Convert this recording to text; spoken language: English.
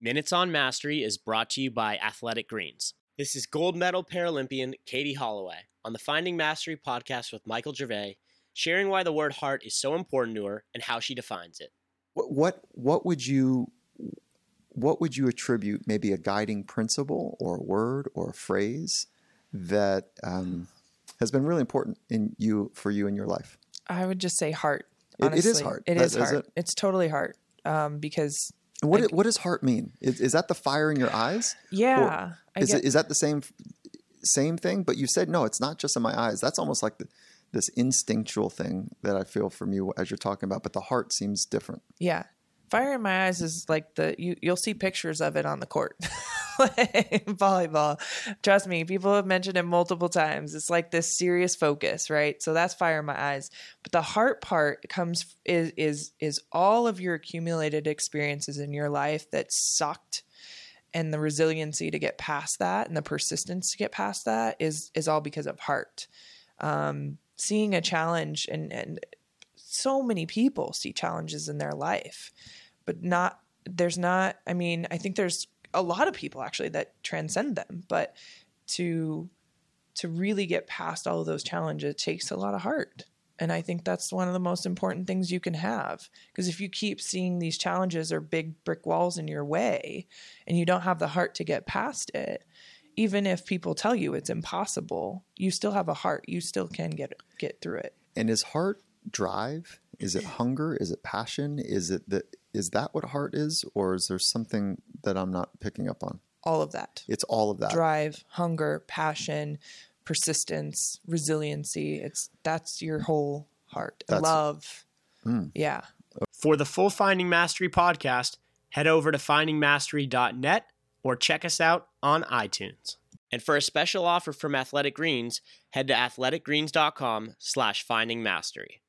Minutes on Mastery is brought to you by Athletic Greens. This is gold medal Paralympian Katie Holloway on the Finding Mastery podcast with Michael Gervais, sharing why the word heart is so important to her and how she defines it. What what, what would you what would you attribute maybe a guiding principle or a word or a phrase that um, has been really important in you for you in your life? I would just say heart. It- it is heart. It That- is is heart. it? It's totally heart. Um, because And what Like- what does heart mean? Is, is that the fire in your eyes? yeah, Is it is that the same same thing? But you said no, it's not just in my eyes. That's almost like the, this instinctual thing that I feel from you as you're talking about. But the heart seems different. yeah. Fire in my eyes is like the you you'll see pictures of it on the court. like volleyball. Trust me, people have mentioned it multiple times. It's like this serious focus, right? So that's fire in my eyes. But the heart part comes is is is all of your accumulated experiences in your life that sucked and the resiliency to get past that and the persistence to get past that is is all because of heart. Um, seeing a challenge and and so many people see challenges in their life, but not there's not. I mean, I think there's a lot of people actually that transcend them, but to to really get past all of those challenges it takes a lot of heart. And I think that's one of the most important things you can have. Because if you keep seeing these challenges or big brick walls in your way and you don't have the heart to get past it, even if people tell you it's impossible, you still have a heart. You still can get get through it. And is heart drive? Is it hunger? Is it passion? Is it that? Is that what heart is, or is there something that I'm not picking up on? All of that. It's all of that. Drive, hunger, passion, persistence, resiliency. It's that's your whole heart. That's- Love. Mm. Yeah. For the full Finding Mastery podcast, head over to findingmastery.net or check us out on iTunes. And for a special offer from Athletic Greens, head to athleticgreens.com slash findingmastery.